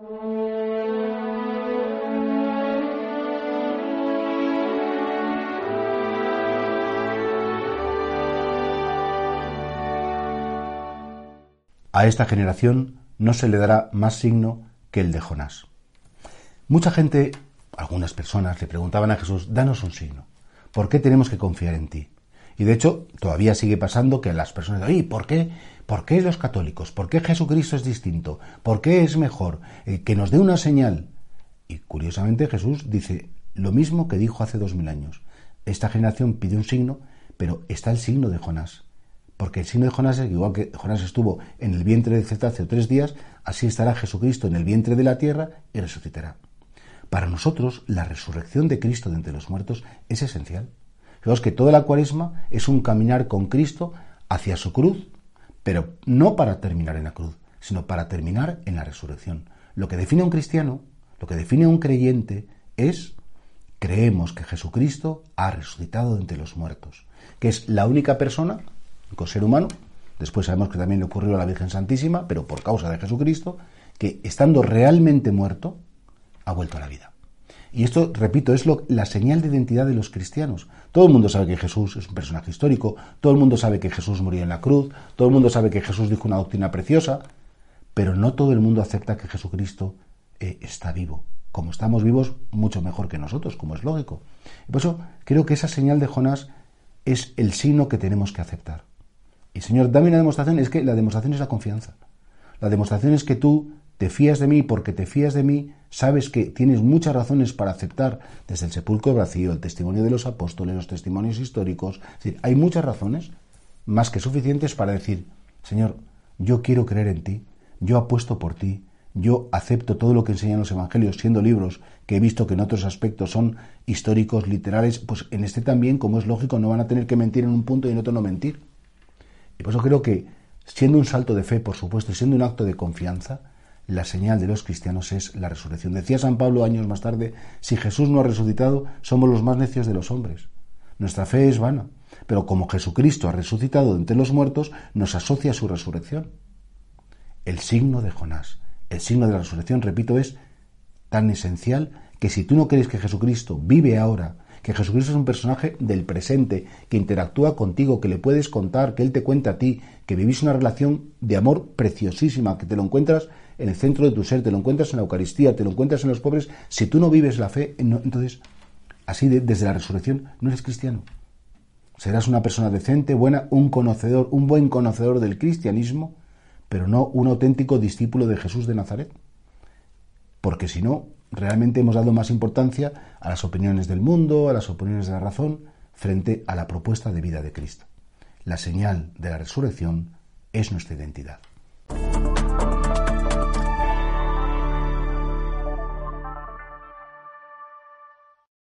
A esta generación no se le dará más signo que el de Jonás. Mucha gente, algunas personas, le preguntaban a Jesús, danos un signo. ¿Por qué tenemos que confiar en ti? Y de hecho, todavía sigue pasando que las personas dicen, ¿por qué? ¿Por qué los católicos? ¿Por qué Jesucristo es distinto? ¿Por qué es mejor? Eh, que nos dé una señal. Y curiosamente Jesús dice lo mismo que dijo hace dos mil años. Esta generación pide un signo, pero está el signo de Jonás. Porque el signo de Jonás es igual que Jonás estuvo en el vientre del cetáceo tres días, así estará Jesucristo en el vientre de la tierra y resucitará. Para nosotros, la resurrección de Cristo de entre los muertos es esencial. Fijaos que toda la cuaresma es un caminar con Cristo hacia su cruz, pero no para terminar en la cruz, sino para terminar en la resurrección. Lo que define a un cristiano, lo que define a un creyente es creemos que Jesucristo ha resucitado entre los muertos, que es la única persona con ser humano, después sabemos que también le ocurrió a la Virgen Santísima, pero por causa de Jesucristo, que estando realmente muerto, ha vuelto a la vida. Y esto, repito, es lo, la señal de identidad de los cristianos. Todo el mundo sabe que Jesús es un personaje histórico, todo el mundo sabe que Jesús murió en la cruz, todo el mundo sabe que Jesús dijo una doctrina preciosa, pero no todo el mundo acepta que Jesucristo eh, está vivo. Como estamos vivos, mucho mejor que nosotros, como es lógico. Y por eso creo que esa señal de Jonás es el signo que tenemos que aceptar. Y Señor, dame una demostración, es que la demostración es la confianza. La demostración es que tú te fías de mí porque te fías de mí, sabes que tienes muchas razones para aceptar desde el sepulcro vacío, el testimonio de los apóstoles, los testimonios históricos. Es decir, hay muchas razones más que suficientes para decir, Señor, yo quiero creer en ti, yo apuesto por ti, yo acepto todo lo que enseñan los evangelios, siendo libros que he visto que en otros aspectos son históricos, literales, pues en este también, como es lógico, no van a tener que mentir en un punto y en otro no mentir. Y por eso creo que, siendo un salto de fe, por supuesto, y siendo un acto de confianza, la señal de los cristianos es la resurrección. Decía San Pablo años más tarde, si Jesús no ha resucitado, somos los más necios de los hombres. Nuestra fe es vana, pero como Jesucristo ha resucitado entre los muertos, nos asocia a su resurrección. El signo de Jonás, el signo de la resurrección, repito, es tan esencial que si tú no crees que Jesucristo vive ahora que Jesucristo es un personaje del presente, que interactúa contigo, que le puedes contar, que Él te cuenta a ti, que vivís una relación de amor preciosísima, que te lo encuentras en el centro de tu ser, te lo encuentras en la Eucaristía, te lo encuentras en los pobres. Si tú no vives la fe, entonces, así desde la resurrección, no eres cristiano. Serás una persona decente, buena, un conocedor, un buen conocedor del cristianismo, pero no un auténtico discípulo de Jesús de Nazaret. Porque si no, realmente hemos dado más importancia a las opiniones del mundo, a las opiniones de la razón, frente a la propuesta de vida de Cristo. La señal de la resurrección es nuestra identidad.